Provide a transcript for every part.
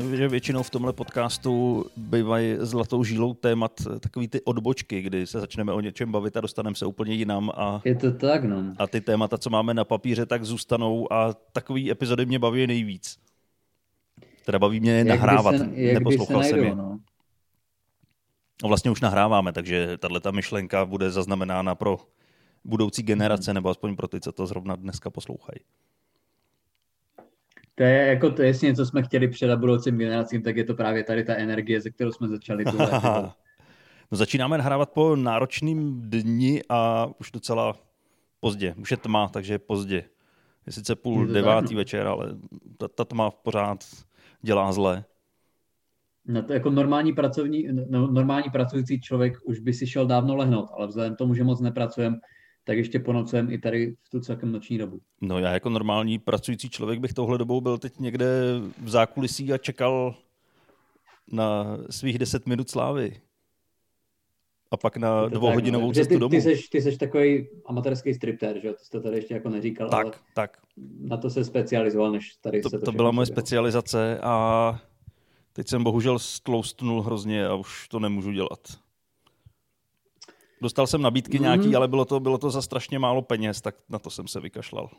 že většinou v tomhle podcastu bývají zlatou žílou témat takový ty odbočky, kdy se začneme o něčem bavit a dostaneme se úplně jinam. A, Je to tak, no. a ty témata, co máme na papíře, tak zůstanou a takový epizody mě baví nejvíc. Teda baví mě Jak nahrávat, se, jak kdy se neposlouchal jsem je. najdou, no. No vlastně už nahráváme, takže tahle ta myšlenka bude zaznamenána pro budoucí generace, nebo aspoň pro ty, co to zrovna dneska poslouchají. To je jako to, jestli něco jsme chtěli předat budoucím generacím, tak je to právě tady ta energie, ze kterou jsme začali. No začínáme nahrávat po náročným dni a už docela pozdě. Už je tma, takže je pozdě. Je sice půl Je devátý tak, no. večer, ale ta, ta tma pořád dělá zle. No to jako normální, pracovní, no, normální pracující člověk už by si šel dávno lehnout, ale vzhledem k tomu, že moc nepracujeme, tak ještě ponocujeme i tady v tu celkem noční dobu. No já jako normální pracující člověk bych touhle dobou byl teď někde v zákulisí a čekal na svých 10 minut slávy. A pak na dvouhodinovou tak, no. Cestu ty, domů. ty, seš, ty seš takový amatérský striptér, že jo? Ty jsi to tady ještě jako neříkal, ale Tak, tak. na to se specializoval, než tady To, se to to byla moje specializace a teď jsem bohužel stloustnul hrozně a už to nemůžu dělat. Dostal jsem nabídky Mhm. nějaký, ale bylo to, bylo to za strašně málo peněz, tak na to jsem se vykašlal.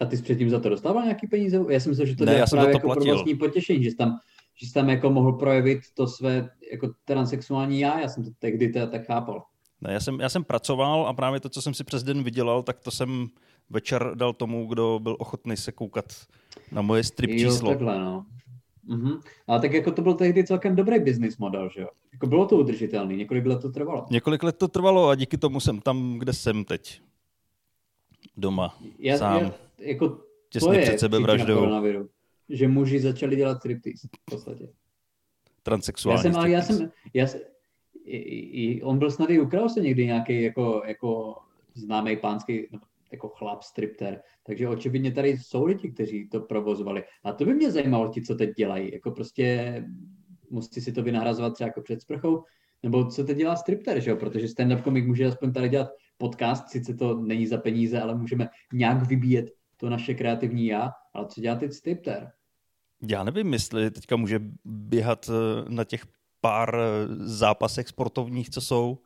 A ty jsi předtím za to dostával nějaký peníze? Já si myslím, že to Ne, já jsem právě to jako platil. pro vlastní potěšení, že jsi tam, že jsi tam jako mohl projevit to své jako transexuální já, já jsem to tehdy teda tak chápal. Ne, já, jsem, já jsem pracoval a právě to, co jsem si přes den vydělal, tak to jsem večer dal tomu, kdo byl ochotný se koukat na moje strip Jo, číslo. takhle, no. Mhm. Ale tak jako to byl tehdy celkem dobrý business model, že jo? Jako bylo to udržitelný, několik let to trvalo. Několik let to trvalo a díky tomu jsem tam, kde jsem teď. Doma. Já, sám. já, jako to Těsně je před příčina sebevraždou. koronaviru, že muži začali dělat striptease v podstatě. Já Transsexuální jsem, ale já jsem, já, jsem- i, i, on byl snad i ukradl se někdy nějaký jako, jako známý pánský jako chlap, stripter. Takže očividně tady jsou lidi, kteří to provozovali. A to by mě zajímalo, ti, co teď dělají. Jako prostě musí si to vynahrazovat třeba jako před sprchou, nebo co teď dělá stripter, že jo? Protože stand-up komik může aspoň tady dělat podcast, sice to není za peníze, ale můžeme nějak vybíjet to naše kreativní já, ale co dělá teď stripter? Já nevím, jestli teďka může běhat eh, na těch pár eh, zápasech sportovních, co jsou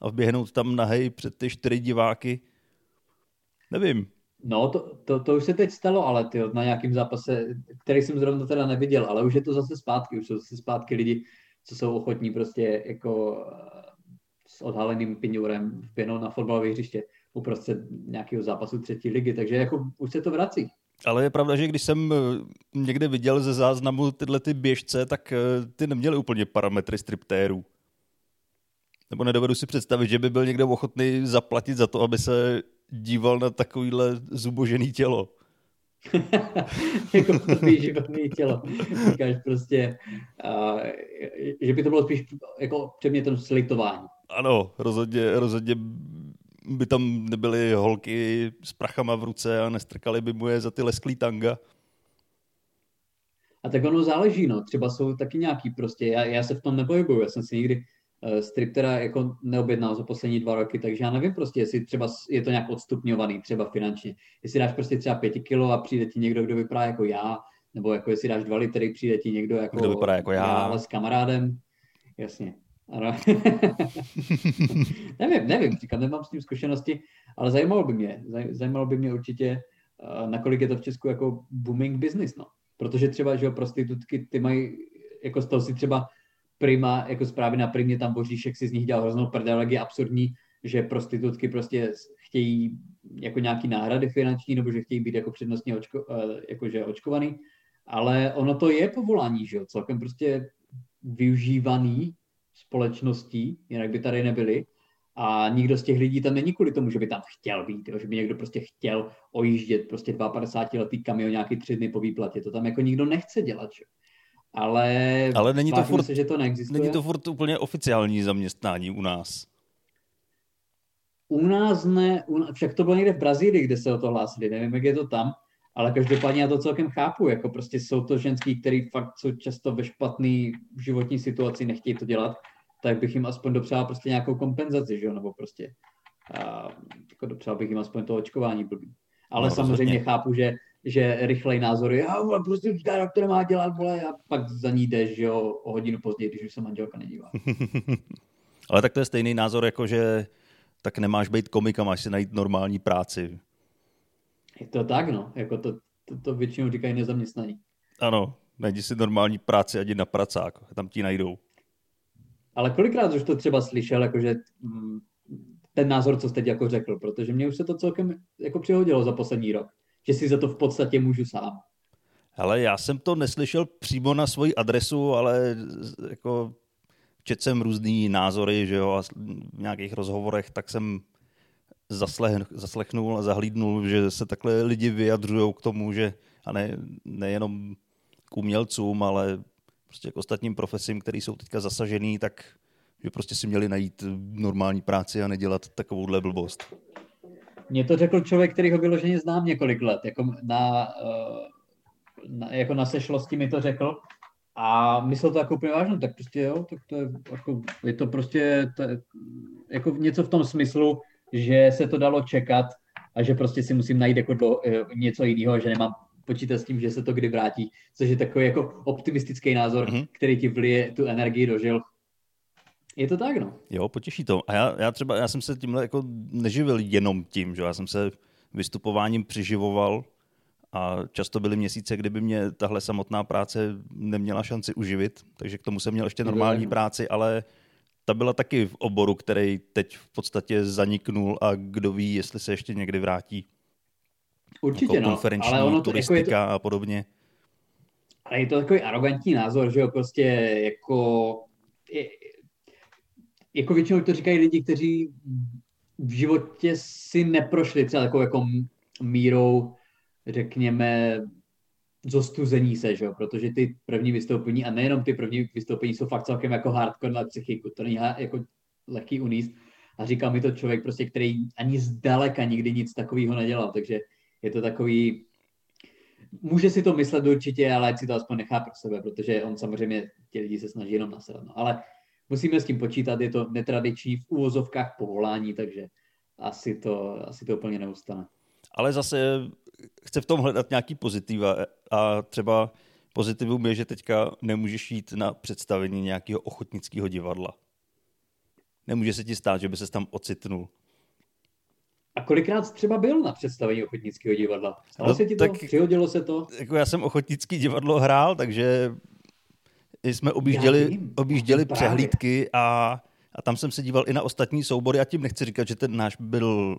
a vběhnout tam nahej před ty čtyři diváky. Nevím. No, to, to, to už se teď stalo, ale ty na nějakém zápase, který jsem zrovna teda neviděl, ale už je to zase zpátky, už jsou zase zpátky lidi, co jsou ochotní prostě jako eh, s odhaleným piňurem vběhnout na fotbalové hřiště uprostřed nějakého zápasu třetí ligy, takže jako už se to vrací. Ale je pravda, že když jsem eh, někde viděl ze záznamu tyhle ty běžce, tak eh, ty neměly úplně parametry striptérů. Nebo nedovedu si představit, že by byl někdo ochotný zaplatit za to, aby se díval na takovýhle zubožený tělo. jako životní tělo. Říkáš prostě, uh, že by to bylo spíš jako předmětem slitování. Ano, rozhodně, rozhodně by tam nebyly holky s prachama v ruce a nestrkali by mu je za ty lesklý tanga. A tak ono záleží, no. Třeba jsou taky nějaký prostě, já, já se v tom nepohybuju, já jsem si nikdy uh, striptera jako neobjednal za poslední dva roky, takže já nevím prostě, jestli třeba je to nějak odstupňovaný, třeba finančně. Jestli dáš prostě třeba pěti kilo a přijde ti někdo, kdo vypadá jako já, nebo jako jestli dáš dva litry, přijde ti někdo jako, Kdo vypadá jako já. ale s kamarádem, jasně. Ano. nevím, nevím, říkám, nemám s tím zkušenosti, ale zajímalo by mě, zaj- zajímalo by mě určitě, uh, nakolik je to v Česku jako booming business, no. Protože třeba, že jo, prostitutky, ty mají, jako z toho si třeba Prima, jako zprávy na Primě, tam Boříšek si z nich dělal hroznou prdel, jak je absurdní, že prostitutky prostě chtějí jako nějaký náhrady finanční, nebo že chtějí být jako přednostně očko, eh, jakože očkovaný, ale ono to je povolání, že jo, celkem prostě využívaný společností, jinak by tady nebyli. A nikdo z těch lidí tam není kvůli tomu, že by tam chtěl být, jo? že by někdo prostě chtěl ojíždět prostě 52-letý kamion nějaký tři dny po výplatě. To tam jako nikdo nechce dělat. Že? Ale, Ale není to furt- se, že to neexistuje. Není to furt úplně oficiální zaměstnání u nás. U nás ne, u, však to bylo někde v Brazílii, kde se o to hlásili, nevím, jak je to tam, ale každopádně já to celkem chápu, jako prostě jsou to ženský, který fakt jsou často ve špatné životní situaci, nechtějí to dělat, tak bych jim aspoň dopřál prostě nějakou kompenzaci, že jo, nebo prostě a, jako dopřál bych jim aspoň to očkování blbý. Ale no, samozřejmě rozhodně. chápu, že že rychlej názory, a vole, prostě jak to nemá dělat, vole, a pak za ní jdeš, že jo, o hodinu později, když už se manželka nedívá. Ale tak to je stejný názor, jako že tak nemáš být komik a máš si najít normální práci. Je to tak, no. Jako to, to, to většinou říkají nezaměstnaní. Ano, najdi si normální práci a jdi na pracák, tam ti najdou. Ale kolikrát už to třeba slyšel, jakože mm, ten názor, co jste teď jako řekl, protože mě už se to celkem jako přihodilo za poslední rok, že si za to v podstatě můžu sám. Ale já jsem to neslyšel přímo na svoji adresu, ale jako četl jsem různý názory, že jo, a v nějakých rozhovorech, tak jsem zaslech, zaslechnul a zahlídnul, že se takhle lidi vyjadřují k tomu, že a ne, nejenom k umělcům, ale prostě k ostatním profesím, které jsou teďka zasažený, tak že prostě si měli najít normální práci a nedělat takovouhle blbost. Mně to řekl člověk, který ho vyloženě znám několik let, jako na, eh, na, jako na sešlosti mi to řekl a myslel to jako úplně vážně, tak prostě jo, tak to je, jako, je to prostě to je, jako něco v tom smyslu, že se to dalo čekat a že prostě si musím najít jako do, eh, něco jiného, že nemám počítat s tím, že se to kdy vrátí, což je takový jako optimistický názor, mm-hmm. který ti vlije tu energii do žil. Je to tak, no. Jo, potěší to. A já, já třeba, já jsem se tímhle jako neživil jenom tím, že já jsem se vystupováním přiživoval a často byly měsíce, kdyby mě tahle samotná práce neměla šanci uživit, takže k tomu jsem měl ještě normální práci, ale ta byla taky v oboru, který teď v podstatě zaniknul a kdo ví, jestli se ještě někdy vrátí. Určitě jako no, konferenční ale ono to, turistika jako je to, a podobně. Ale je to takový arrogantní názor, že jo, prostě jako, je, jako většinou to říkají lidi, kteří v životě si neprošli třeba takovou jako mírou, řekněme, zostuzení se, že jo? protože ty první vystoupení, a nejenom ty první vystoupení, jsou fakt celkem jako hardcore na psychiku, to není jako lehký uníst. A říkal mi to člověk, prostě, který ani zdaleka nikdy nic takového nedělal, takže je to takový, může si to myslet určitě, ale ať si to aspoň nechá pro sebe, protože on samozřejmě, ti lidi se snaží jenom nasedat. No. Ale musíme s tím počítat, je to netradiční v úvozovkách povolání, takže asi to, asi to úplně neustane. Ale zase chce v tom hledat nějaký pozitiva a třeba pozitivum je, že teďka nemůžeš jít na představení nějakého ochotnického divadla. Nemůže se ti stát, že by se tam ocitnul. A kolikrát třeba byl na představení ochotnického divadla? Stalo no, se ti to? Tak, Přihodilo se to? Jako já jsem ochotnický divadlo hrál, takže jsme objížděli, objížděli přehlídky a, a tam jsem se díval i na ostatní soubory a tím nechci říkat, že ten náš byl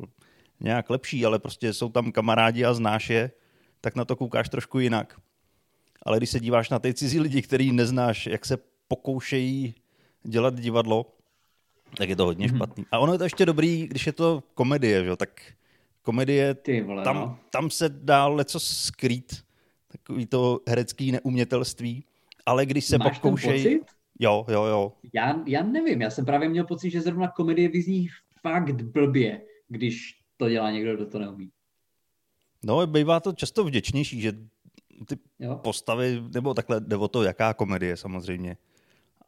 nějak lepší, ale prostě jsou tam kamarádi a znáš je, tak na to koukáš trošku jinak. Ale když se díváš na ty cizí lidi, který neznáš, jak se pokoušejí dělat divadlo, tak je to hodně hmm. špatný. A ono je to ještě dobrý, když je to komedie, že? tak komedie, Ty vole, tam, no. tam se dá leco skrýt, takový to herecký neumětelství, ale když se Máš pokoušejí... Jo, jo, jo. Já, já nevím, já jsem právě měl pocit, že zrovna komedie vyzní fakt blbě, když to dělá někdo, kdo to neumí. No, bývá to často vděčnější, že ty jo. postavy, nebo takhle jde o to, jaká komedie samozřejmě,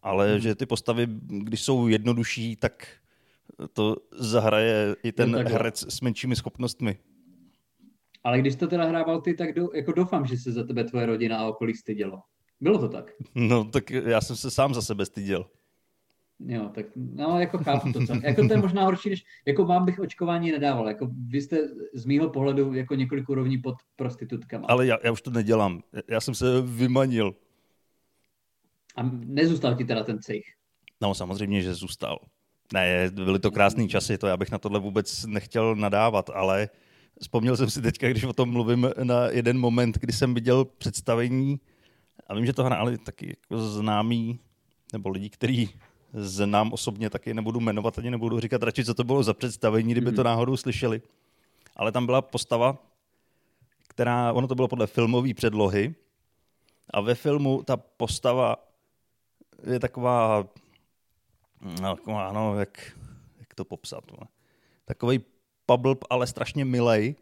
ale hmm. že ty postavy, když jsou jednodušší, tak to zahraje i ten jo, herec s menšími schopnostmi. Ale když to teda hrával ty, tak do, jako doufám, že se za tebe tvoje rodina a okolí stydělo. Bylo to tak? No, tak já jsem se sám za sebe styděl. Jo, tak no, jako chápu to. Co. Jako to je možná horší, než, jako vám bych očkování nedával. Jako vy jste z mýho pohledu jako několik úrovní pod prostitutkama. Ale já, já už to nedělám. Já jsem se vymanil. A nezůstal ti teda ten cejch? No, samozřejmě, že zůstal. Ne, byly to krásné časy, to já bych na tohle vůbec nechtěl nadávat, ale vzpomněl jsem si teďka, když o tom mluvím, na jeden moment, kdy jsem viděl představení a vím, že to hráli taky jako známí, nebo lidi, kteří znám osobně, taky nebudu jmenovat, ani nebudu říkat radši, co to bylo za představení, kdyby to mhm. náhodou slyšeli. Ale tam byla postava, která, ono to bylo podle filmové předlohy, a ve filmu ta postava je taková, no, taková, no jak, jak to popsat, no. takový pablb, ale strašně milej.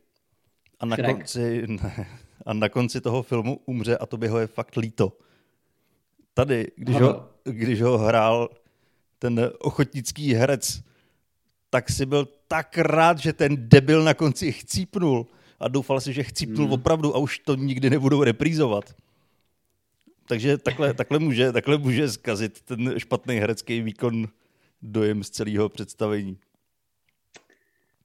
A na, konci, ne, a na konci toho filmu umře a to by ho je fakt líto. Tady, když, ho, když ho hrál ten ochotnický herec, tak si byl tak rád, že ten debil na konci chcípnul, a doufal si, že chcípnul Hmm. opravdu a už to nikdy nebudou reprízovat. Takže takhle, takhle, může, takhle může zkazit ten špatný herecký výkon dojem z celého představení.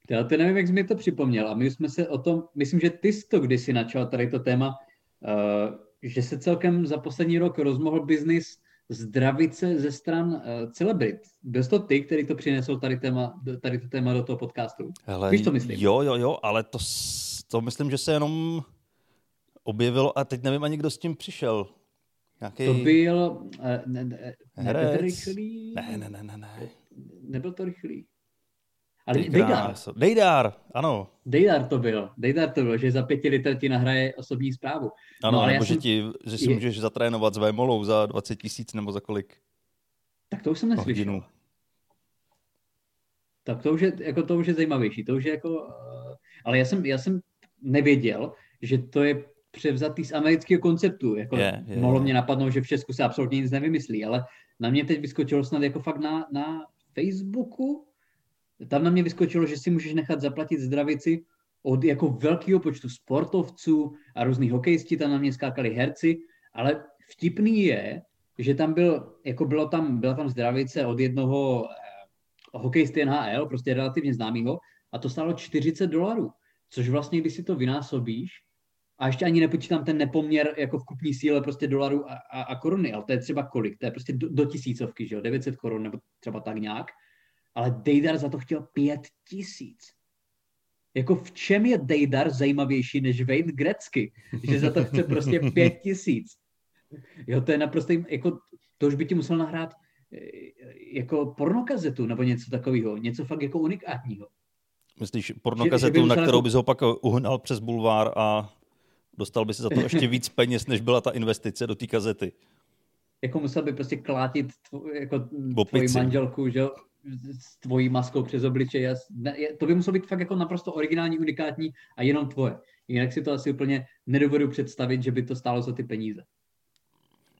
Já to nevím, jak jsi mi to připomněl. A my jsme se o tom, myslím, že ty jsi to kdysi načal, tady to téma, uh, že se celkem za poslední rok rozmohl biznis zdravice ze stran uh, celebrit. Byl to ty, který to přinesl tady, téma, tady to téma do toho podcastu? Hele, Víš, co myslím? Jo, jo, jo, ale to, to myslím, že se jenom objevilo a teď nevím ani, kdo s tím přišel. Nějaký To byl... Uh, ne, ne, to herec? rychlý? Ne, ne, ne, ne, ne. Nebyl to rychlý. Ale Dejdar. Dejdar, ano. Dejdar to byl. Dejdar to byl, že za pěti liter ti nahraje osobní zprávu. Ano, No, ale já nebo že, jsem- ti, že si je- můžeš zatrénovat s vémolou za 20 tisíc nebo za kolik Tak to už jsem neslyšel. hodinu. Tak to už je, jako to už je zajímavější. To už je jako, uh, ale já jsem, já jsem nevěděl, že to je převzatý z amerického konceptu. Jako Je, je, mohlo je. mě napadnout, že v Česku se absolutně nic nevymyslí, ale na mě teď vyskočilo snad jako fakt na, na Facebooku. Tam na mě vyskočilo, že si můžeš nechat zaplatit zdravici od jako velkého počtu sportovců a různých hokejisti, tam na mě skákali herci, ale vtipný je, že tam byl, jako bylo tam, byla tam zdravice od jednoho eh, hokejisty NHL, prostě relativně známýho, a to stálo 40 dolarů, což vlastně, když si to vynásobíš, a ještě ani nepočítám ten nepoměr jako v kupní síle prostě dolarů a, a, a koruny, ale to je třeba kolik? To je prostě do, do tisícovky, že jo? 900 korun nebo třeba tak nějak. Ale Dejdar za to chtěl 5 tisíc. Jako v čem je Dejdar zajímavější než Wayne Gretzky? Že za to chce prostě 5 tisíc. Jo, to je naprosto, jako, to už by ti musel nahrát eh, jako pornokazetu nebo něco takového, něco fakt jako unikátního. Myslíš Že- že by pornokazetu, na kterou jako- bys ho pak uhnal přes bulvár a dostal by si za to ještě víc peněz, než byla ta investice do té kazety. jako musel by prostě klátit tvo, jako tvoji manželku, že jo, s tvojí maskou přes obličej. To by muselo být fakt jako naprosto originální, unikátní a jenom tvoje. Jinak si to asi úplně nedovedu představit, že by to stálo za ty peníze.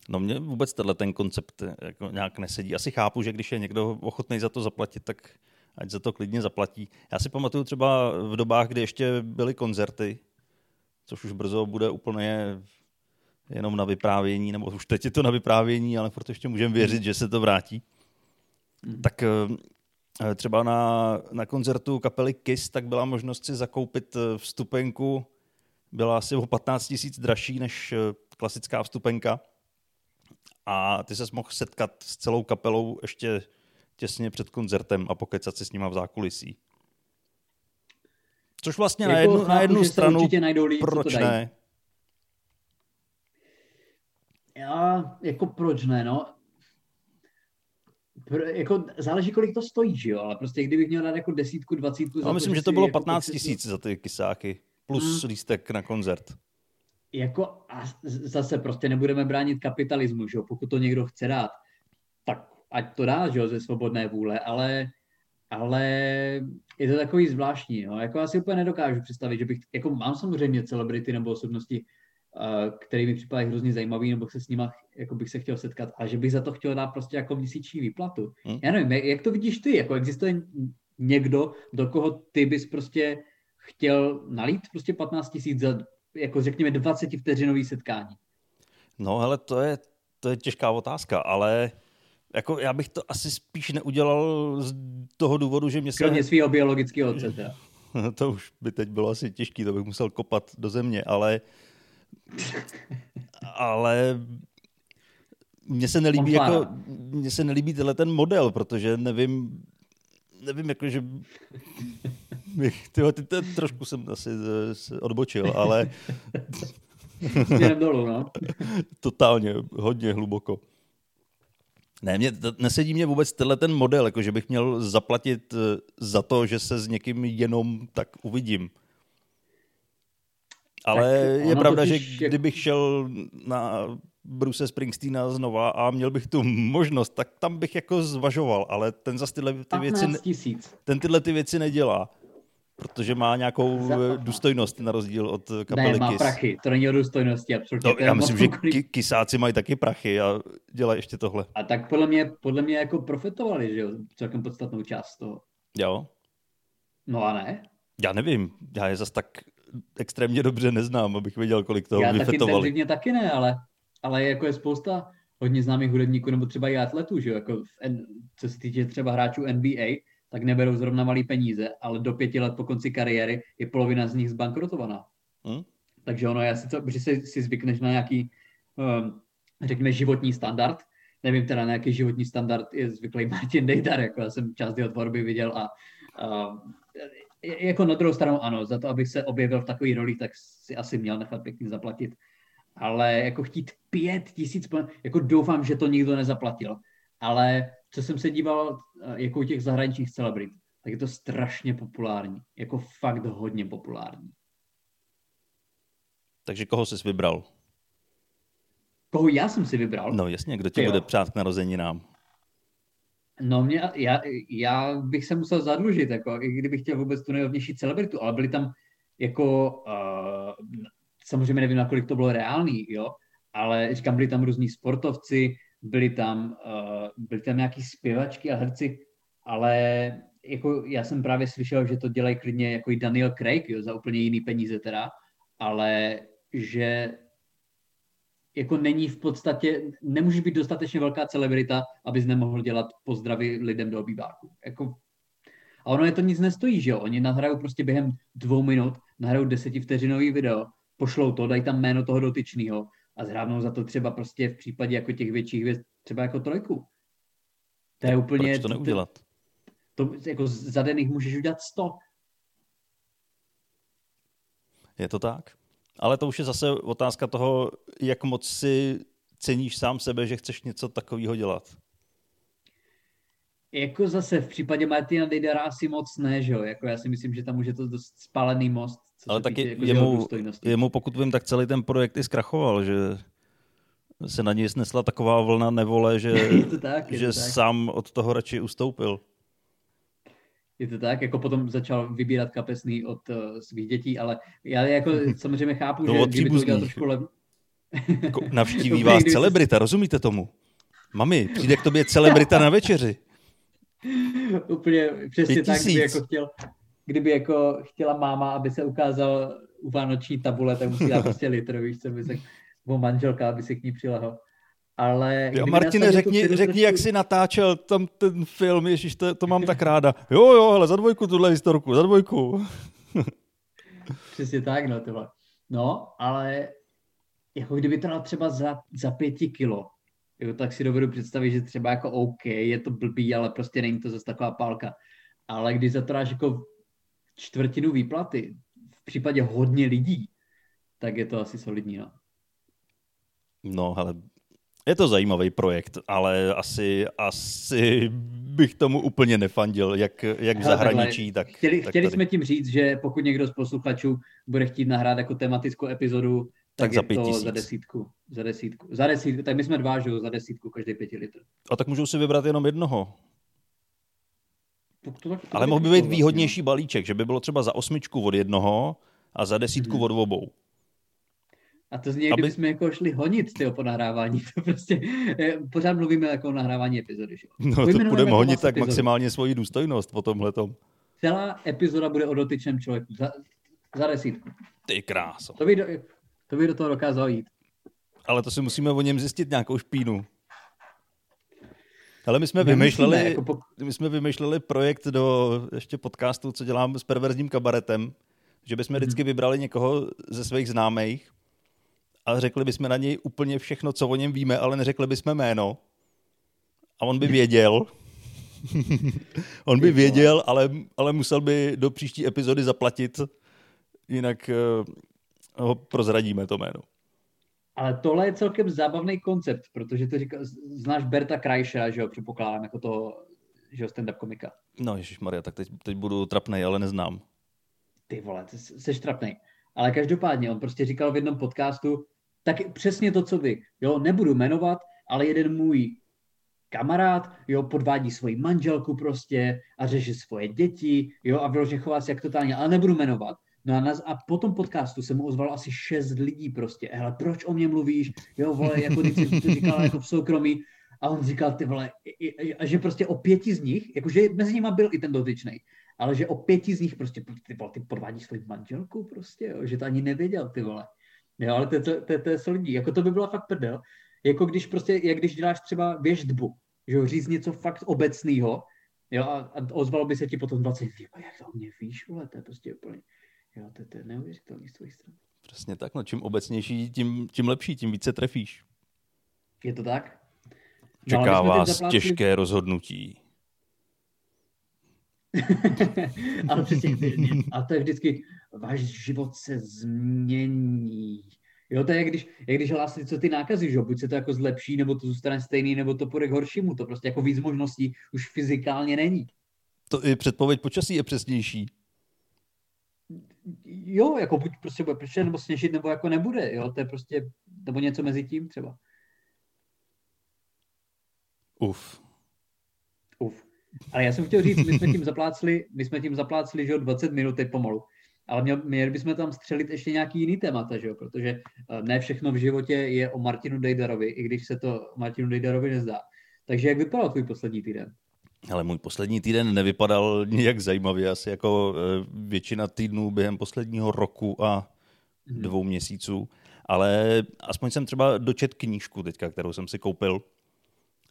No mně vůbec tenhle ten koncept eh, jako nějak nesedí. Asi chápu, že když je někdo ochotný za to zaplatit, tak ať za to klidně zaplatí. Já si pamatuju třeba v dobách, kdy ještě byly koncerty, což už brzo bude úplně jenom na vyprávění, nebo už teď je to na vyprávění, ale proto ještě můžeme věřit, že se to vrátí. Mhm. Tak eh, třeba na, na koncertu kapely Kiss tak byla možnost si zakoupit eh, vstupenku, byla asi o 15 tisíc dražší než eh, klasická vstupenka a ty se mohl setkat s celou kapelou ještě těsně před koncertem a pokecat si s nima v zákulisí. Což vlastně na Jako jednu, na chápu, jednu že se stranu, určitě najdou lidi, proč ne? Já, jako proč ne, no. Jako záleží, kolik to stojí, že jo, ale prostě kdybych měl dát jako desítku, dvacítku No, myslím, že si to bylo jako 15 pokecat- tisíc za ty kysáky, plus Hmm. lístek na koncert. jako a zase prostě nebudeme bránit kapitalismu, že jo? pokud to někdo chce dát, tak ať to dá, že jo, ze svobodné vůle, ale, ale je to takový zvláštní, no. jako já si úplně nedokážu představit, že bych, jako mám samozřejmě celebrity nebo osobnosti, který mi připadají hrozně zajímavý, nebo se s nima, jako bych se chtěl setkat, a že bych za to chtěl dát prostě jako měsíční výplatu. Hmm. Já nevím, jak, to vidíš ty, jako existuje někdo, do koho ty bys prostě chtěl nalít prostě 15 tisíc za, jako řekněme 20 vteřinový setkání. No, hele, to je, to je těžká otázka, ale jako já bych to asi spíš neudělal z toho důvodu, že mě se... Kromě svého biologického otce to už by teď bylo asi těžký, to bych musel kopat do země, ale ale mně se nelíbí, jako, mně se nelíbí tenhle ten model, protože nevím, nevím, jako, že tyhle, ty, ty, trošku jsem asi eh, se odbočil, ale Směrem dolů, no. totálně, hodně hluboko. Ne, mě, nesedí mě vůbec tenhle ten model, jako že bych měl zaplatit eh, za to, že se s někým jenom tak uvidím. Ale Tak je pravda, totiž že jak- kdybych šel na Bruce Springsteena znova a měl bych tu možnost, tak tam bych jako zvažoval, ale ten zase tyhle ty věci, 15 ne- tisíc. ten tyhle ty věci nedělá, protože má nějakou Za- důstojnost na rozdíl od kapely Ne, má Kiss. prachy, to není o důstojnosti, absolutně. No, já moc myslím, že kolik- ki- kysáci mají taky prachy a dělají ještě tohle. A tak podle mě, podle mě jako profitovali, že jo, celkem podstatnou část toho. Jo? No a ne? Já nevím, já je zas tak extrémně dobře neznám, abych věděl, kolik toho Já taky taky ne, ale, ale jako je spousta hodně známých hudebníků, nebo třeba i atletů, že jo, jako v, co se týče třeba hráčů NBA, tak neberou zrovna malý peníze, ale do pěti let po konci kariéry je polovina z nich zbankrotovaná. Hmm? Takže ono je asi to, že si, si zvykneš na nějaký, um, řekněme, životní standard. Nevím teda, na jaký životní standard je zvyklý Martin Dejdar, jako já jsem část jeho tvorby viděl a uh, jako na druhou stranu ano, za to, abych se objevil v takových rolích, tak si asi měl nechat pěkně zaplatit. Ale jako chtít pět tisíc, jako doufám, že to nikdo nezaplatil. Ale co jsem se díval eh, jako u těch zahraničních celebrit, tak je to strašně populární. Jako fakt hodně populární. Takže koho jsi vybral? Koho já jsem si vybral? No jasně, kdo tě jo. bude přát k narozeninám? No mě, já, já bych se musel zadlužit, jako, i kdybych chtěl vůbec tu nejhodnější celebritu, ale byli tam jako, uh, samozřejmě nevím, nakolik to bylo reálný, jo, ale říkám, byli tam různí sportovci, byli tam, uh, byli tam nějaký zpěvačky a herci, ale jako já jsem právě slyšel, že to dělají klidně jako i Daniel Craig, jo, za úplně jiný peníze teda, ale že jako není v podstatě, nemůže být dostatečně velká celebrita, abys nemohl dělat pozdravy lidem do obýváku. Jako, a ono je to nic nestojí, že jo? Oni nahrajou prostě během dvou minut, nahrajou desetivteřinový video, pošlou to, dají tam jméno toho dotyčného a zhrávnou za to třeba prostě v případě jako těch větších věc třeba jako trojku. To je úplně... Proč to neudělat? To, to jako za den jich můžeš udělat sto. Je to tak? Ale to už je zase otázka toho, jak moc si ceníš sám sebe, že chceš něco takového dělat. Jako zase v případě Martina Dejdara asi moc ne, že jo? Jako já si myslím, že tam už je to dost spálený most. Co Ale taky jako jemu, jemu, pokud vím, tak celý ten projekt i zkrachoval, že se na něj snesla taková vlna nevole, že, je to tak, je že to tak. sám od toho radši ustoupil. Je to tak, jako potom začal vybírat kapesný od uh, svých dětí, ale já jako samozřejmě chápu, no, že kdyby to udělal trošku lev... jako Navštíví vás celebrita, rozumíte tomu? Mami, přijde k tobě celebrita na večeři. Úplně přesně tak, kdyby jako chtěl, kdyby jako chtěla máma, aby se ukázal u vánoční tabule, tak musí dát prostě litr, víš co, by se, manželka, aby se k ní přilehl. Ale jo, Martine, řekni, řekni trošku... jak jsi natáčel tam ten film, ježiš, to, to mám tak ráda. Jo, jo, ale za dvojku tuhle historku, za dvojku. Přesně tak, no tohle. No, ale jako kdyby to dal třeba za, za pěti kilo, jo, tak si dovedu představit, že třeba jako OK, je to blbý, ale prostě není to zase taková pálka. Ale když za to dáš jako čtvrtinu výplaty, v případě hodně lidí, tak je to asi solidní, no. No, ale je to zajímavý projekt, ale asi, asi bych tomu úplně nefandil, jak, jak v zahraničí, tak Chtěli, tak chtěli jsme tím říct, že pokud někdo z posluchačů bude chtít nahrát jako tematickou epizodu, tak, tak za je to tisíc. za desítku. Za desítku. Za desítku. Tak my jsme dva, že za desítku každý pěti litr. A tak můžou si vybrat jenom jednoho. To, to, to, Ale mohl by být výhodnější balíček, že by bylo třeba za osmičku od jednoho a za desítku mm-hmm. od obou. A to zní, Aby... kdybychom jako šli honit tyjo, po nahrávání. To prostě, eh, pořád mluvíme jako o nahrávání epizody. Že? No to budeme jako honit tak epizody. maximálně svoji důstojnost po tomhle tom. Celá epizoda bude o dotyčném člověku. Za, za desítku. Ty kráso. To by, do, to by do toho dokázal jít. Ale to si musíme o něm zjistit nějakou špínu. Ale my jsme, vymýšleli, jako po... my jsme vymýšleli projekt do ještě podcastu, co dělám s perverzním kabaretem, že bychom hmm. vždycky vybrali někoho ze svých známých a řekli bychom na něj úplně všechno, co o něm víme, ale neřekli bychom jméno. A on by věděl. on by věděl, ale, ale musel by do příští epizody zaplatit, jinak uh, ho prozradíme to jméno. Ale tohle je celkem zábavný koncept, protože to říká, znáš Berta Krajša, že jo, předpokládám, jako toho, že jo, stand-up komika. No, Maria, tak teď, teď budu trapnej, ale neznám. Ty vole, jsi trapnej. Ale každopádně, on prostě říkal v jednom podcastu, tak přesně to, co vy. Jo, nebudu jmenovat, ale jeden můj kamarád, jo, podvádí svoji manželku prostě a řeší svoje děti, jo, a vyloženě chová se jak totálně, ale nebudu jmenovat. No a, na, a po tom podcastu se mu ozvalo asi šest lidí prostě, hele, proč o mě mluvíš, jo, vole, jako jsi to říkal jako v soukromí, a on říkal, ty vole, a že prostě o pěti z nich, jakože mezi nimi byl i ten dotyčný, ale že o pěti z nich prostě, ty, vole, ty podvádíš svoji manželku prostě, jo, že to ani nevěděl, ty vole. Jo, ale to, to, to, to je solidní. Jako to by bylo fakt prdel. Jako když prostě, jak když děláš třeba věždbu, že jo, říct něco fakt obecného, jo, a, a ozvalo by se ti potom 20, jak to mě víš, vole, to je prostě úplně, jo, to, to je neuvěřitelný z tvojí strany. Přesně tak, no čím obecnější, tím, tím lepší, tím více trefíš. Je to tak? No, Čeká vás zaplátili... těžké rozhodnutí. ale přesně, a to je vždycky, váš život se změní. Jo, to je jak když, jak když hlásí, co ty nákazy, že buď se to jako zlepší, nebo to zůstane stejný, nebo to půjde k horšímu. To prostě jako víc možností už fyzikálně není. To i předpověď počasí je přesnější. Jo, jako buď prostě bude pršet, nebo sněžit, nebo jako nebude, jo, to je prostě, nebo něco mezi tím třeba. Uf. Ale já jsem chtěl říct, my jsme tím zaplácli, my jsme tím zaplácli, že jo, 20 minut teď pomalu. Ale měl, měli bychom tam střelit ještě nějaký jiný témata, že jo? protože eh, ne všechno v životě je o Martinu Dejdarovi, i když se to Martinu Dejdarovi nezdá. Takže jak vypadal tvůj poslední týden? Ale můj poslední týden nevypadal nijak zajímavě, asi jako eh, většina týdnů během posledního roku a mhm. dvou měsíců. Ale aspoň jsem třeba dočet knížku teďka, kterou jsem si koupil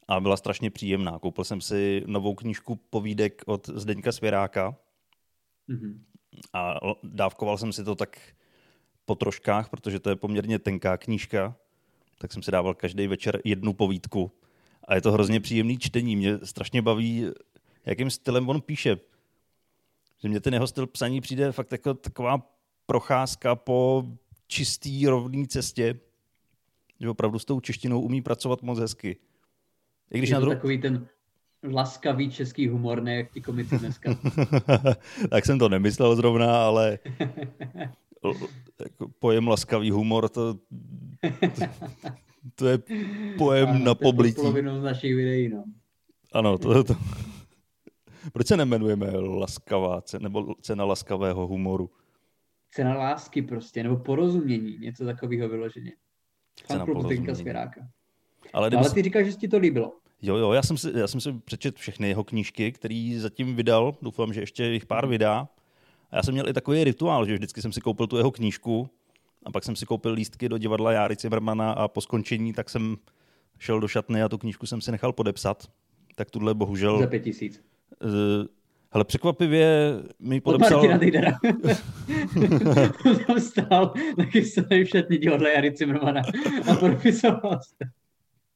a byla strašně příjemná. Koupil jsem si novou knížku povídek od Zdeňka Svěráka mm-hmm. a dávkoval jsem si to tak po troškách, protože to je poměrně tenká knížka, tak jsem si dával každý večer jednu povídku a je to hrozně příjemný čtení. Mě strašně baví, jakým stylem on píše. Že mě ten jeho styl psaní přijde fakt jako taková procházka po čistý, rovný cestě, že opravdu s tou češtinou umí pracovat moc hezky. I když je na dru... takový ten laskavý český humor, ne jak ti komici dneska. tak jsem to nemyslel zrovna, ale jako pojem laskavý humor, to, to, to je pojem ano, na poblití. To z našich videí, no. Ano, to, to. Proč se nemenujeme laskavá, nebo cena laskavého humoru? Cena lásky prostě, nebo porozumění, něco takového vyloženě. Cena porozumění. Ale, no, ale ty říkáš, že ti to líbilo. Jo, jo, já jsem si, já jsem si přečet všechny jeho knížky, který zatím vydal, doufám, že ještě jich pár vydá. A já jsem měl i takový rituál, že vždycky jsem si koupil tu jeho knížku a pak jsem si koupil lístky do divadla Járy Cimrmana a po skončení tak jsem šel do šatny a tu knížku jsem si nechal podepsat. Tak tuhle bohužel... Za pět tisíc. Uh, hele, překvapivě mi podepsal... Od Martina Dejdera. tam stál taky se v šatně divadla Jary Cimrmana a podepisoval se.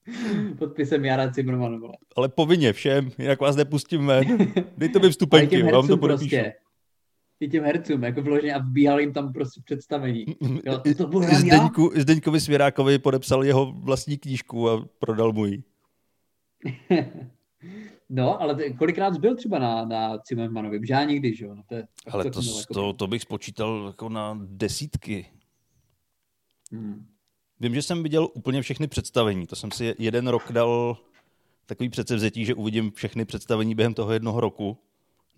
Podpisem Jara Cimrman. Ale povinně všem, jinak vás nepustím ven. Dejte mi vstupenky, vám to podepíšu. Prostě. I těm hercům, jako vložně a vbíhal jim tam prostě představení. Jo, to bylo Zdeňku, Zdeňkovi Svěrákovi podepsal jeho vlastní knížku a prodal mu ji. no, ale kolikrát byl třeba na, na Zimmermanovi? Žádný nikdy, že jo? No, to, je, ale to, to, jako... to, to, bych spočítal jako na desítky. Hmm. Vím, že jsem viděl úplně všechny představení. To jsem si jeden rok dal takový předsevzetí, že uvidím všechny představení během toho jednoho roku.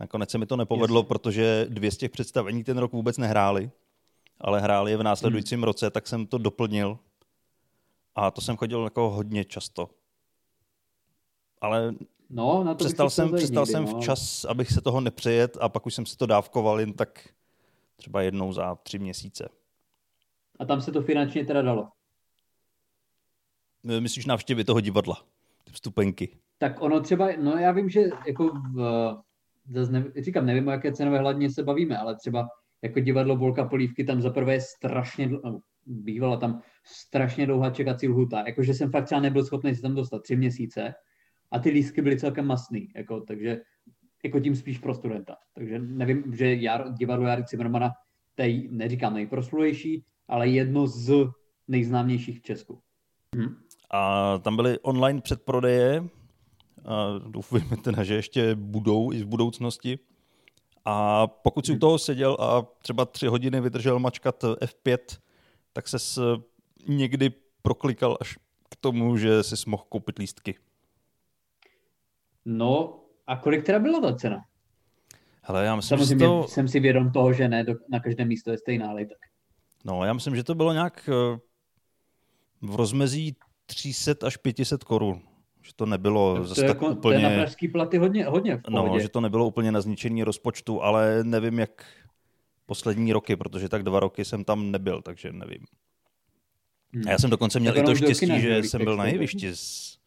Nakonec se mi to nepovedlo, Jasně. protože dvě z těch představení ten rok vůbec nehráli, ale hráli je v následujícím hmm. roce, tak jsem to doplnil. A to jsem chodil jako hodně často. Ale no, na to přestal jsem, přestal jsem no. včas, abych se toho nepřejet a pak už jsem si to dávkoval jen tak třeba jednou za tři měsíce. A tam se to finančně teda dalo? Eh, myslíš návštěvy toho divadla, ty vstupenky? Tak ono třeba, no já vím, že jako v, zase ne, říkám, nevím, o jaké cenové hladně se bavíme, ale třeba jako divadlo Bolka Polívky tam zaprvé je strašně, no, bývala tam strašně dlouhá čekací lhuta, jakože jsem fakt třeba nebyl schopný se tam dostat tři měsíce a ty lístky byly celkem masný, jako, takže jako tím spíš pro studenta. Takže nevím, že Jar, divadlo Jary Cimrmana, tej, neříkám nejproslulejší, ale jedno z nejznámějších v Česku. Hmm. A tam byly online předprodeje, a doufujeme teda, že ještě budou i v budoucnosti. A pokud si u toho seděl a třeba tři hodiny vydržel mačkat F5, tak se někdy proklikal až k tomu, že si mohl koupit lístky. No a kolik teda byla ta cena? Hele, já myslím, Samozřejmě že to... jsem si vědom toho, že ne na každé místo je stejná, ale tak. No, já myslím, že to bylo nějak eh, v rozmezí 300 až 500 korun. že to nebylo to zase je tak jako, úplně... To je na pražský platy hodně, hodně v pohodě. No, že to nebylo úplně na zničení rozpočtu, ale nevím, jak poslední roky, protože tak dva roky jsem tam nebyl, takže nevím. Hmm. A já jsem dokonce měl Tak i to štěstí, že jsem byl na jevišti s,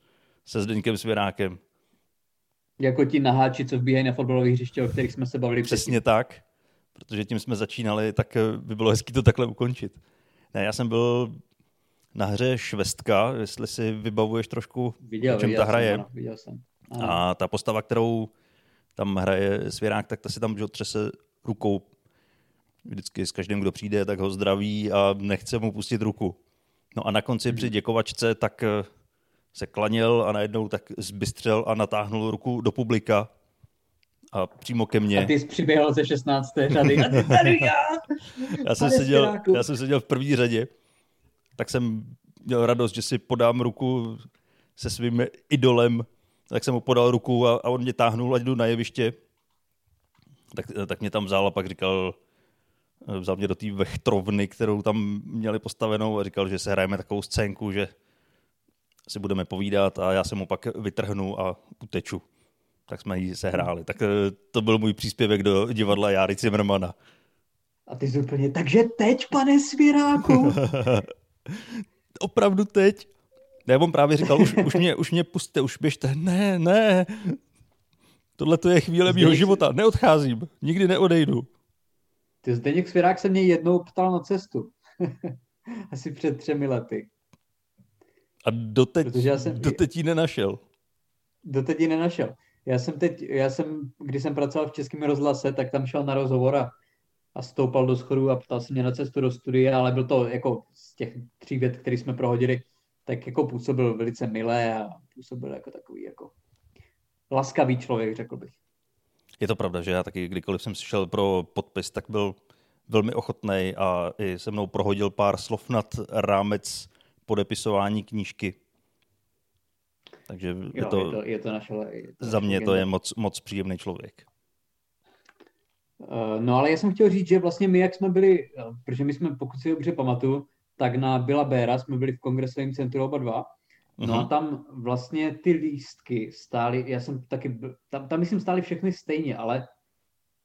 se Zdeňkem Svěrákem. Jako ti naháči, co vbíhají na fotbalové hřiště, o kterých jsme se bavili Přesně tak, protože tím jsme začínali, tak by bylo hezký to takhle ukončit. Ne, já jsem byl na hře Švestka, jestli si vybavuješ trošku, Viděl, o čem viděl ta hra jsem, je. Ano, viděl jsem. Ano. A ta postava, kterou tam hraje Svěrák, tak ta si tam že, třese rukou. Vždycky s každým, kdo přijde, tak ho zdraví a nechce mu pustit ruku. No a na konci při děkovačce tak eh, se klaněl a najednou tak zbystřel a natáhnul ruku do publika a přímo ke mně. A ty jsi přiběhl ze 16. řady a ty tady já! Já jsem, seděl, já jsem seděl v první řadě, tak jsem měl radost, že si podám ruku se svým idolem, tak jsem mu podal ruku a, a on mě táhnul, ať jdu na jeviště. Tak, tak mě tam vzal a pak říkal, vzal mě do té vechtrovny, kterou tam měli postavenou a říkal, že se hrajeme takovou scénku, že si budeme povídat a já se mu pak vytrhnu a uteču. Tak jsme ji sehráli. Tak eh, to byl můj příspěvek do divadla Járy Zimmermana. A ty jsi úplně, takže teď, pane Svěráku. Opravdu teď? Ne, on právě říkal, už, už, mě, už mě puste, už běžte. Ne, ne. Tohle to je chvíle mého života. Neodcházím. Nikdy neodejdu. Ty Zdeněk Svěrák se mě jednou ptal na cestu. Asi před třemi lety. A doteď, Protože já jsem- doteď ji nenašel. Doteď ji nenašel. Já jsem teď, já jsem, když jsem pracoval v Českém rozhlase, tak tam šel na rozhovor a, a stoupal do schodu a ptal se mě na cestu do studia, ale byl to jako z těch tří vět, které jsme prohodili, tak jako působil velice milé a působil jako takový jako laskavý člověk, řekl bych. Je to pravda, že já taky, kdykoliv jsem šel pro podpis, tak byl velmi ochotný a i se mnou prohodil pár slov nad rámec podepisování knížky. Takže Jo, je to, je to, je to naše, je to za mě to je moc, moc příjemný člověk. Eh, No ale já jsem chtěl říct, že vlastně my, jak jsme byli, eh, protože my jsme, pokud si dobře pamatuju, tak na Byla Béra jsme byli v kongresovém centru oba dva. No a Mhm. tam vlastně ty lístky stály, já jsem taky, tam, tam myslím stály všechny stejně, ale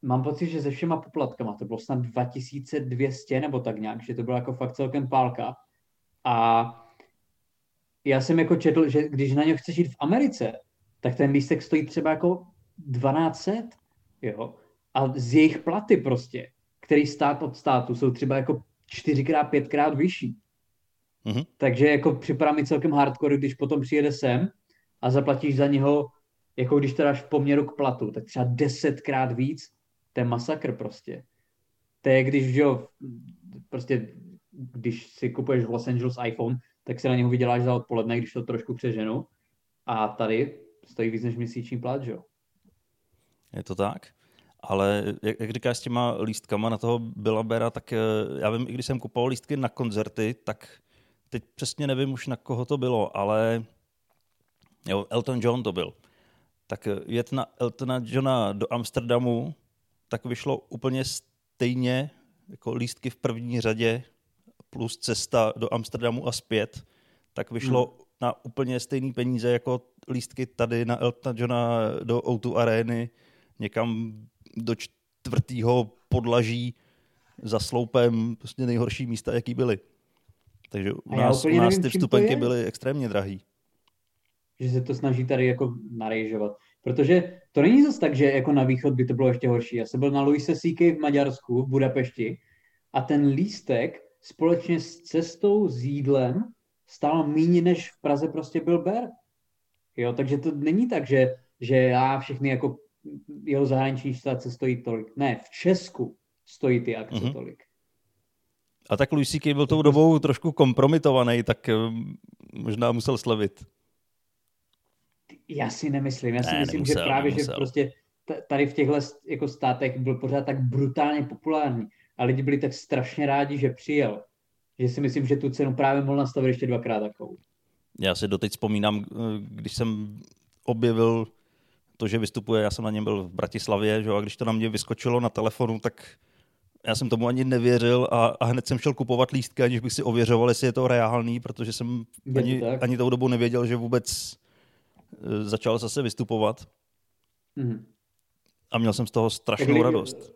mám pocit, že se všema poplatkama, to bylo snad 2200 nebo tak nějak, že to byla jako fakt celkem pálka. A já jsem jako četl, že když na něj chceš jít v Americe, tak ten lístek stojí třeba jako 1200, jo. A z jejich platy prostě, který stát od státu, jsou třeba jako čtyřikrát, pětkrát vyšší. Mhm. Takže jako připadá mi celkem hardcore, když potom přijede sem a zaplatíš za něho, jako když to dáš v poměru k platu, tak třeba desetkrát víc. To je masakr prostě. To je když, jo, prostě když si kupuješ v Los Angeles iPhone, tak si na něho vyděláš za odpoledne, když to trošku přeženu. A tady stojí víc než měsíční plat, jo. Je to tak? Ale jak, jak říkáš s těma lístkama na toho Billa Bera, tak eh, já vím, i když jsem kupoval lístky na koncerty, tak teď přesně nevím už na koho to bylo, ale jo, Elton John to byl. Tak eh, jet na Eltona Johna do Amsterdamu, tak vyšlo úplně stejně jako lístky v první řadě plus cesta do Amsterdamu a zpět, tak vyšlo hmm. na úplně stejný peníze jako lístky tady na Eltona Johna do O2 arény někam do čtvrtého podlaží za sloupem, prostě nejhorší místa, jaký byly. Takže u nás, u nás nevím, ty vstupenky byly extrémně drahý. že se to snaží tady jako narejžovat. Protože to není zase tak, že jako na východ by to bylo ještě horší. Já jsem byl na Luise CK v Maďarsku, v Budapešti a ten lístek společně s cestou, s jídlem stál méně, než v Praze prostě byl ber. Jo, takže to není tak, že, že já všechny jako jeho zahraniční štace stojí tolik. Ne, v Česku stojí ty akce Mhm. mm-hmm. tolik. A tak Louis C.K. byl tou dobou trošku kompromitovaný, tak eh, možná musel slevit. Já si nemyslím. Já si Ne, myslím, nemusel, že právě, nemusel. že prostě tady v těchto jako státech byl pořád tak brutálně populární a lidi byli tak strašně rádi, že přijel, že si myslím, že tu cenu právě mohl nastavit ještě dvakrát takovou. Já si doteď vzpomínám, eh, když jsem objevil to, že vystupuje, já jsem na něm byl v Bratislavě, že jo, a když to na mě vyskočilo na telefonu, tak já jsem tomu ani nevěřil a, a hned jsem šel kupovat lístky, aniž bych si ověřoval, jestli je to reálný, protože jsem to ani, ani tou dobu nevěděl, že vůbec začal zase vystupovat. Mm. A měl jsem z toho strašnou lidi, radost.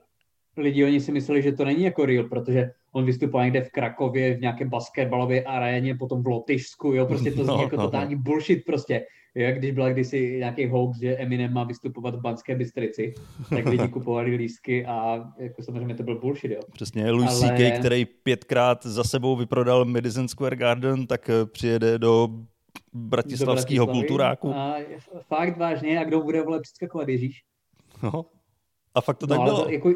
Lidi, oni si mysleli, že to není jako real, protože on vystupoval někde v Krakově, v nějaké basketbalové aréně, potom v Lotyšsku, jo, prostě to zní no, jako no, totální no. bullshit prostě. Jo, když byla kdysi nějaký hoax, že Eminem má vystupovat v Banské Bystrici, tak lidi kupovali lístky a jako samozřejmě to byl bullshit, jo. Přesně, Louis Ale... C.K., který pětkrát za sebou vyprodal Madison Square Garden, tak eh, přijede do bratislavského kulturáku. A fakt vážně, a kdo bude vole předskakovat, Ježíš? No. A fakt to no, tak bylo. To, jako,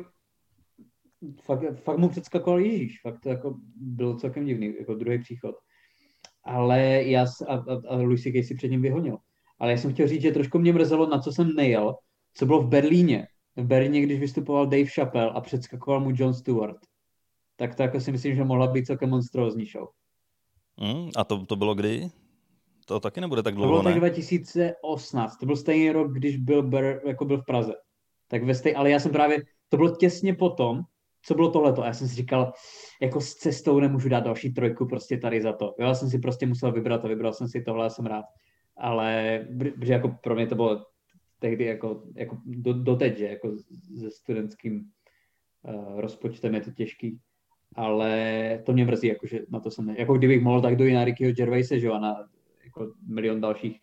fakt, fakt mu předskakoval Ježíš. Fakt to jako bylo celkem divný, jako druhý příchod. Ale já, a, a, a Louis C.K. si před ním vyhonil. Ale já jsem chtěl říct, že trošku mě mrzelo, na co jsem nejel, co bylo v Berlíně. V Berlíně, když vystupoval Dave Chappelle a předskakoval mu John Stewart. Tak to jako si myslím, že mohla být celkem monstrózní show. Mm, a to, to bylo kdy? To taky nebude tak dlouho, To bylo tak 2018. To byl stejný rok, když byl, Ber, jako byl v Praze. Tak ve stej, ale já jsem právě, to bylo těsně potom, co bylo tohleto. A já jsem si říkal, jako s cestou nemůžu dát další trojku prostě tady za to. Jo, já jsem si prostě musel vybrat a vybral jsem si tohle a jsem rád. Ale, protože jako pro mě to bylo tehdy jako, jako do, doteď, že jako se studentským uh, rozpočtem je to těžký. Ale to mě mrzí, jako, že na to jsem ne... Jako kdybych mohl, tak dojít na Rickyho Gervaise, že jo, a na jako milion dalších,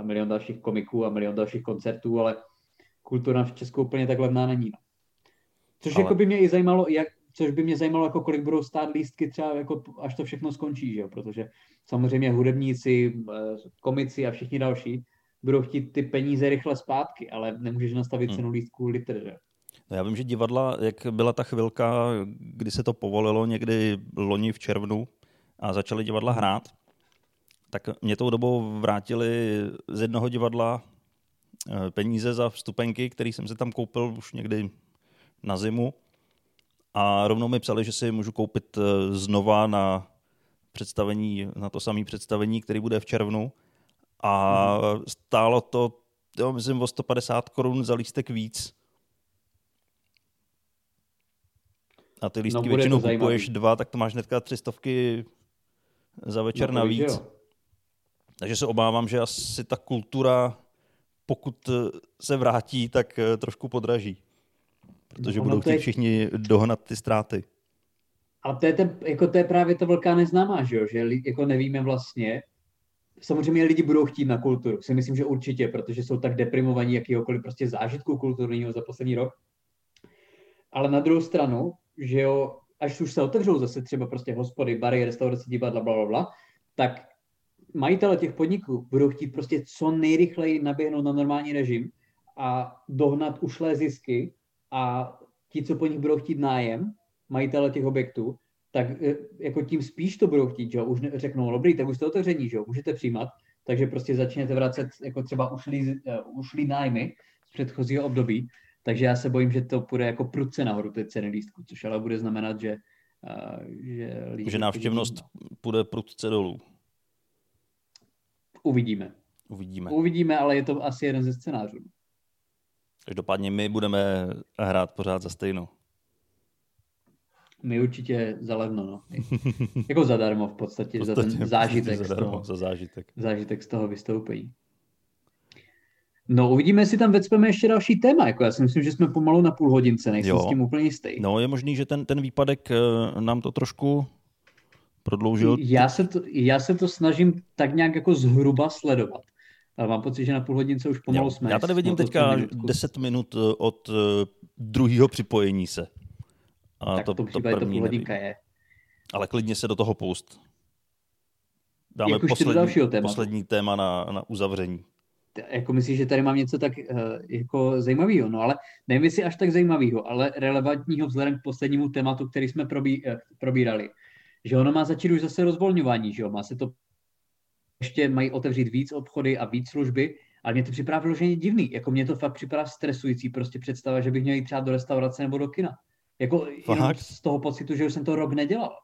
uh, milion dalších komiků a milion dalších koncertů, ale kultura v Česku úplně tak levná není. No. Což ale... jako by mě i zajímalo, jak, což by mě zajímalo, jako kolik budou stát lístky třeba, jako, až to všechno skončí, že jo? protože samozřejmě hudebníci, eh, komici a všichni další budou chtít ty peníze rychle zpátky, ale nemůžeš nastavit hmm. cenu lístku litr, že? No já vím, že divadla, jak byla ta chvilka, kdy se to povolilo někdy loni v červnu a začaly divadla hrát, tak mě tou dobou vrátili z jednoho divadla eh, peníze za vstupenky, který jsem si tam koupil už někdy na zimu a rovnou mi psali, že si můžu koupit eh, znova na představení, na to samé představení, který bude v červnu a mm. stálo to, jo, myslím, o 150 korun za lístek víc. A ty lístky no, většinou kupuješ dva, tak to máš hnedka tři stovky za večer no, navíc. Jo. Takže se obávám, že asi ta kultura, pokud se vrátí, tak eh, trošku podraží. Protože no, budou chtít je... všichni dohnat ty ztráty. A to je, ten, jako to je právě ta velká neznámá, že, jo? že jako nevíme vlastně. Samozřejmě lidi budou chtít na kulturu, si myslím, že určitě, protože jsou tak deprimovaní jakýhokoliv prostě zážitku kulturního za poslední rok. Ale na druhou stranu, že jo, až už se otevřou zase třeba prostě hospody, bary, restaurace, divadla, bla, bla, bla, tak majitele těch podniků budou chtít prostě co nejrychleji naběhnout na normální režim a dohnat ušlé zisky a ti, co po nich budou chtít nájem, majitele těch objektů, tak e, jako tím spíš to budou chtít, že už řeknou, dobrý, tak už jste otevření, že můžete přijímat, takže prostě začněte vracet jako třeba ušlý, uh, ušlý nájmy z předchozího období, takže já se bojím, že to půjde jako prudce nahoru ty ceny lístku, což ale bude znamenat, že uh, že, lidi, že návštěvnost půjde prudce dolů. Uvidíme. Uvidíme. Uvidíme, ale je to asi jeden ze scénářů. Každopádně my budeme hrát pořád za stejnou. My určitě za levno, no. jako zadarmo v podstatě, v podstatě za ten zážitek, zadarmo, z toho, za zážitek. zážitek z toho vystoupení. No, uvidíme, jestli tam vecpeme ještě další téma. Jako já si myslím, že jsme pomalu na půl hodince, nejsem jo. s tím úplně jistý. No, je možný, že ten, ten výpadek eh, nám to trošku prodloužil. Já se, to, já se to snažím tak nějak jako zhruba sledovat. Ale mám pocit, že na půl hodince už pomalu jo. jsme. Já tady vidím teďka 10 minut eh, od eh, druhého připojení se. A tak to, to, to, první to půl hodinka je. Ale klidně se do toho poust. Dáme Jak poslední, dalšího poslední téma na, na uzavření. Jako myslíš, že tady mám něco tak uh, jako zajímavého, no ale nevím, jestli až tak zajímavého, ale relevantního vzhledem k poslednímu tématu, který jsme probí, probírali. Že ono má začít už zase rozvolňování, že jo? Má se to ještě mají otevřít víc obchody a víc služby, ale mě to připadá vyloženě divný. Jako mě to fakt připadá stresující prostě představa, že bych měl jít třeba do restaurace nebo do kina. Jako z toho pocitu, že už jsem to rok nedělal.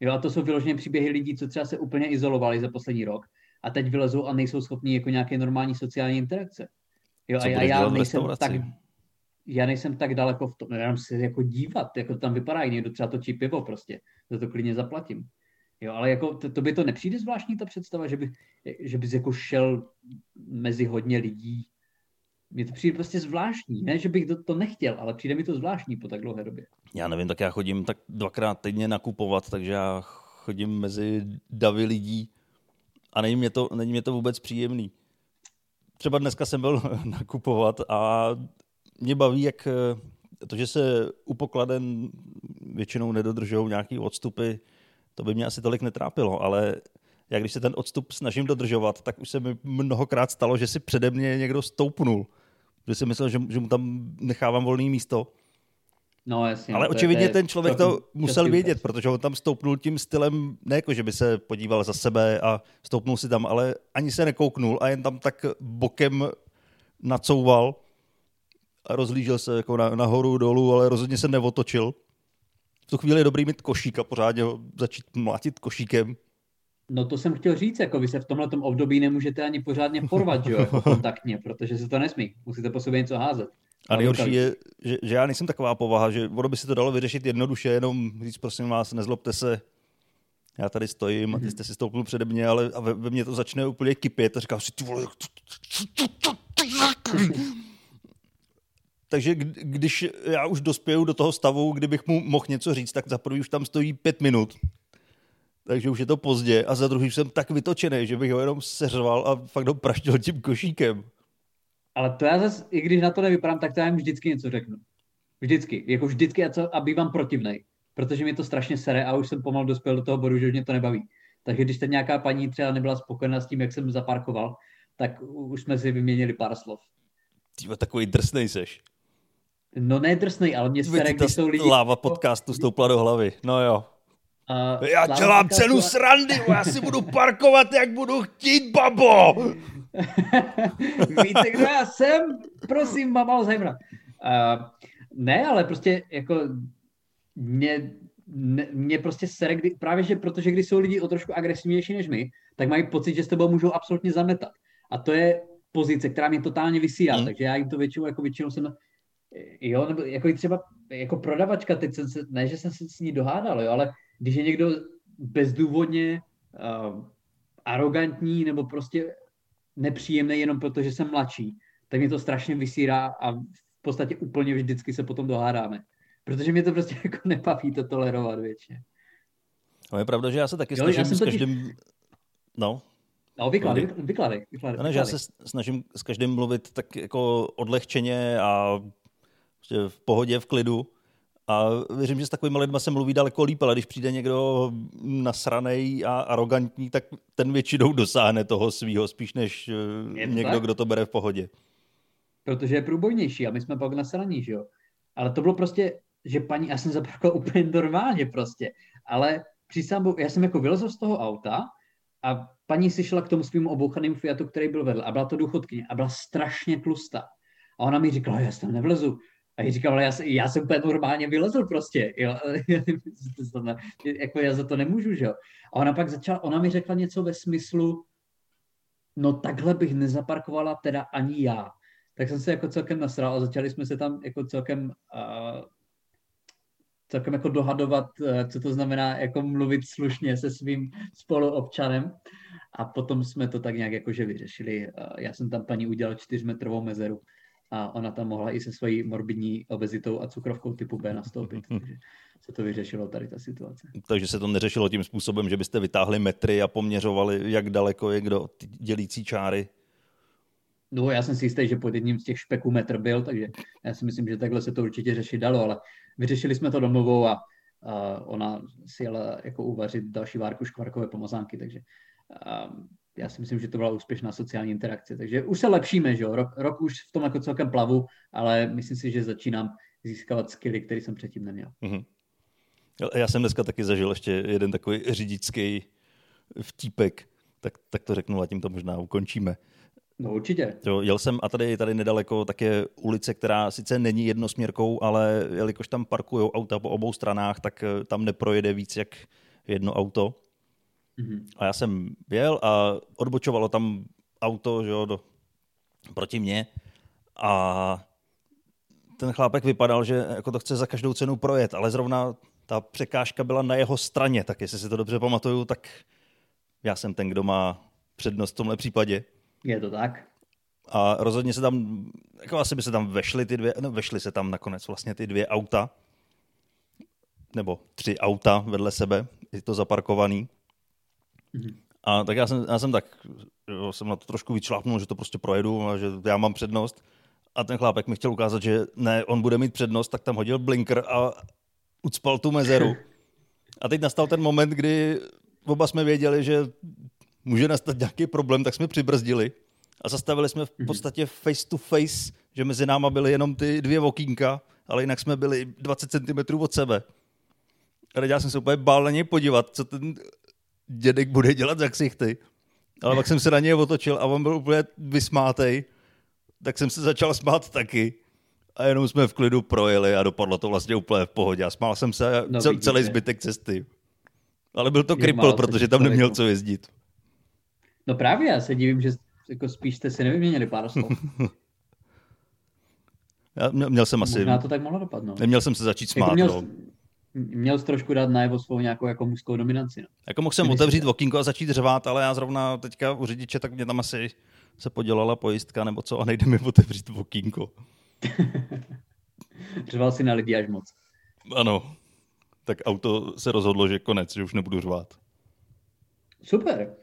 Jo, a to jsou vyloženě příběhy lidí, co třeba se úplně izolovali za poslední rok a teď vylezou a nejsou schopni jako nějaké normální sociální interakce. Jo, co a já, já nejsem tak, já nejsem tak daleko v tom, jenom se jako dívat, jako to tam vypadá, někdo třeba točí pivo prostě, za to klidně zaplatím. Jo, ale jako to, to by to nepřijde zvláštní ta představa, že, by, že bys jako šel mezi hodně lidí. Mně to přijde prostě zvláštní, ne, že bych to, to nechtěl, ale přijde mi to zvláštní po tak dlouhé době. Já nevím, tak já chodím tak dvakrát týdně nakupovat, takže já chodím mezi davy lidí a není mě to, není mě to vůbec příjemný. Třeba dneska jsem byl nakupovat a mě baví, jak to, že se u pokladen většinou nedodržují nějaký odstupy, to by mě asi tolik netrápilo, ale já když se ten odstup snažím dodržovat, tak už se mi mnohokrát stalo, že si přede mě někdo stoupnul. Že si myslel, že, že mu tam nechávám volné místo. No, jasně, Ale očividně ten člověk to musel vědět, protože on tam stoupnul tím stylem, ne jako, že by se podíval za sebe a stoupnul si tam, ale ani se nekouknul a jen tam tak bokem nacouval a rozlížel se jako na, nahoru, dolů, ale rozhodně se neotočil. V tu chvíli je dobrý mít košík a pořádně ho začít mlátit košíkem. No to jsem chtěl říct, jako vy se v tomhle období nemůžete ani pořádně porvat, že jo, jako kontaktně, protože se to nesmí. Musíte po sobě něco házet. A nejhorší je, že, že, já nejsem taková povaha, že ono by se to dalo vyřešit jednoduše, jenom říct, prosím vás, nezlobte se, já tady stojím a ty jste si stoupnul přede mě, ale a ve, ve mně to začne úplně kypět a říkám si, ty vole, takže když já už dospěju do toho stavu, kdybych mu mohl něco říct, tak za prvý už tam stojí pět minut. Takže už je to pozdě a za druhý jsem tak vytočený, že bych ho jenom seřval a fakt ho praštil tím košíkem. Ale to já zase, i když na to nevypadám, tak to já jim vždycky něco řeknu. Vždycky. Jako vždycky a, co, a bývám protivnej. Protože mi to strašně sere a už jsem pomalu dospěl do toho bodu, že už mě to nebaví. Takže když teď nějaká paní třeba nebyla spokojená s tím, jak jsem zaparkoval, tak už jsme si vyměnili pár slov. Ty takový drsnej seš. No ne drsnej, ale mě sere, když jsou lidi... Láva podcastu stoupla do hlavy, no jo. Uh, já dělám cenu srandy, já si budu parkovat, jak budu chtít, babo! Víte, kdo já jsem? Prosím, mama Alzheimera. Uh, ne, ale prostě jako mě, ne, mě prostě sere, kdy, právě že protože když jsou lidi o trošku agresivnější než my, tak mají pocit, že s tebou můžou absolutně zametat. A to je pozice, která mě totálně vysílá, hmm. takže já jim to většinou, jako většinou jsem jo, nebo jako i třeba jako prodavačka, teď jsem se, ne, že jsem se s ní dohádal, jo, ale když je někdo bezdůvodně uh, arrogantní nebo prostě nepříjemný jenom proto, že jsem mladší, tak mě to strašně vysírá a v podstatě úplně vždycky se potom dohádáme. Protože mě to prostě jako nebaví to tolerovat většině. No je pravda, že já se taky jo, snažím s každým... Totiž... No, No, vykládej, vykládej, vykládej. Ne, že já se snažím s každým mluvit tak jako odlehčeně a v pohodě, v klidu. A věřím, že s takovými lidmi se mluví daleko líp, ale když přijde někdo nasranej a arrogantní, tak ten většinou dosáhne toho svého spíš než eh, někdo, tak? kdo to bere v pohodě. Protože je průbojnější a my jsme pak nasraní, že jo. Ale to bylo prostě, že paní, já jsem zaparkoval úplně normálně prostě, ale přísám, já jsem jako vylezl z toho auta a paní si šla k tomu svým obouchaným Fiatu, který byl vedle a byla to důchodkyně a byla strašně tlustá. A ona mi říkala, já tam nevlezu. A já říkal, ale já, já jsem úplně normálně vylezl prostě, jo. jako já za to nemůžu, že jo. A ona pak začala, ona mi řekla něco ve smyslu, no takhle bych nezaparkovala teda ani já. Tak jsem se jako celkem nasral a začali jsme se tam jako celkem uh, celkem jako dohadovat, uh, co to znamená jako mluvit slušně se svým spoluobčanem. A potom jsme to tak nějak jakože vyřešili. Uh, já jsem tam paní udělal čtyřmetrovou mezeru a ona tam mohla i se svojí morbidní obezitou a cukrovkou typu B nastoupit. Takže se to vyřešilo tady ta situace. Takže se to neřešilo tím způsobem, že byste vytáhli metry a poměřovali, jak daleko je kdo ty dělící čáry? No, já jsem si jistý, že pod jedním z těch špeků metr byl, takže já si myslím, že takhle se to určitě řešit dalo, ale vyřešili jsme to domluvou a, a ona si jela jako uvařit další várku škvarkové pomazánky, takže a, já si myslím, že to byla úspěšná sociální interakce. Takže už se lepšíme, že jo? Rok, rok už v tom jako celkem plavu, ale myslím si, že začínám získávat skilly, které jsem předtím neměl. Mm-hmm. Já jsem dneska taky zažil ještě jeden takový řidičský vtípek, tak, tak to řeknu a tím to možná ukončíme. No určitě. Jo, jel jsem a tady, tady nedaleko také ulice, která sice není jednosměrkou, ale jelikož tam parkují auta po obou stranách, tak eh, tam neprojede víc jak jedno auto. Mm-hmm. A já jsem jel a odbočovalo tam auto že jo, do, proti mně a ten chlápek vypadal, že jako to chce za každou cenu projet, ale zrovna ta překážka byla na jeho straně, tak jestli si to dobře pamatuju, tak já jsem ten, kdo má přednost v tomhle případě. Je to tak. A rozhodně se tam, jako asi by se tam vešly ty dvě, no vešly se tam nakonec vlastně ty dvě auta, nebo tři auta vedle sebe, je to zaparkovaný. Mm-hmm. A tak já jsem, já jsem tak, jo, jsem na to trošku vyčlápnul, že to prostě projedu a že já mám přednost. A ten chlápek mi chtěl ukázat, že ne, on bude mít přednost, tak tam hodil blinker a ucpal tu mezeru. A teď nastal ten moment, kdy oba jsme věděli, že může nastat nějaký problém, tak jsme přibrzdili a zastavili jsme v mhm. podstatě face to face, že mezi náma byly jenom ty dvě okýnka, ale jinak jsme byli 20 cm od sebe. A teď já jsem se úplně bál na něj podívat, co ten dědek bude dělat za ksichty. Ale pak jsem se na něj otočil a on byl úplně vysmátej, tak jsem se začal smát taky. A jenom jsme v klidu projeli a dopadlo to vlastně úplně v pohodě. A smál jsem se no, celý zbytek cesty. Ale byl to kripl, protože tam neměl co jezdit. No právě, já se divím, že jako spíš jste si nevyměnili pár slov. já měl jsem asi... Možná to tak mohlo dopadnout. Neměl jsem se začít jako smát, jako měl, no. Měl jsi trošku dát najevo svou nějakou jako mužskou dominanci. No. Jako mohl jsem otevřít okýnko a začít řvát, ale já zrovna teďka u řidiče, tak mě tam asi se podělala pojistka nebo co a nejde mi otevřít okýnko. Řval si na lidi až moc. Ano. Tak auto se rozhodlo, že konec, že už nebudu řvát. Super.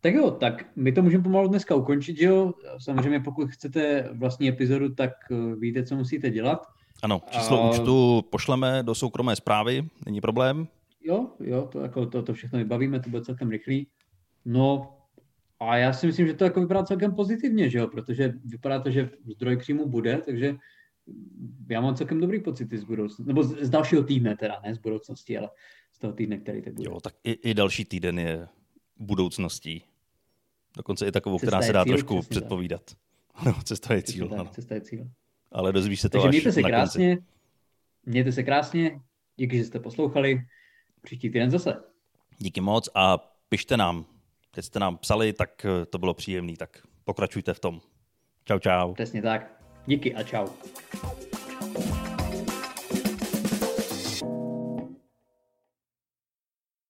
Tak jo, tak my to můžeme pomalu dneska ukončit, že jo? Samozřejmě pokud chcete vlastní epizodu, tak eh, víte, co musíte dělat. Ano, číslo a... účtu pošleme do soukromé zprávy, není problém. Jo, jo, to, jako, to, to všechno vybavíme, to bude celkem rychlý. No a já si myslím, že to jako vypadá celkem pozitivně, že jo? protože vypadá to, že zdroj příjmu bude, takže já mám celkem dobrý pocity z budoucnosti, nebo z, z dalšího týdne teda, ne z budoucnosti, ale z toho týdne, který teď bude. Jo, tak i, i další týden je budoucností. Dokonce i takovou, cesta která se dá cíl, trošku předpovídat. Ano, cesta je cíl. Cesta, ano. cesta je cíl. Ale dozvíš se to Takže až mějte se na krásně, konci. mějte se krásně, díky, že jste poslouchali. Příští týden zase. Díky moc a pište nám. Teď jste nám psali, tak eh, to bylo příjemný, tak pokračujte v tom. Čau, čau. Přesně tak. Díky a čau.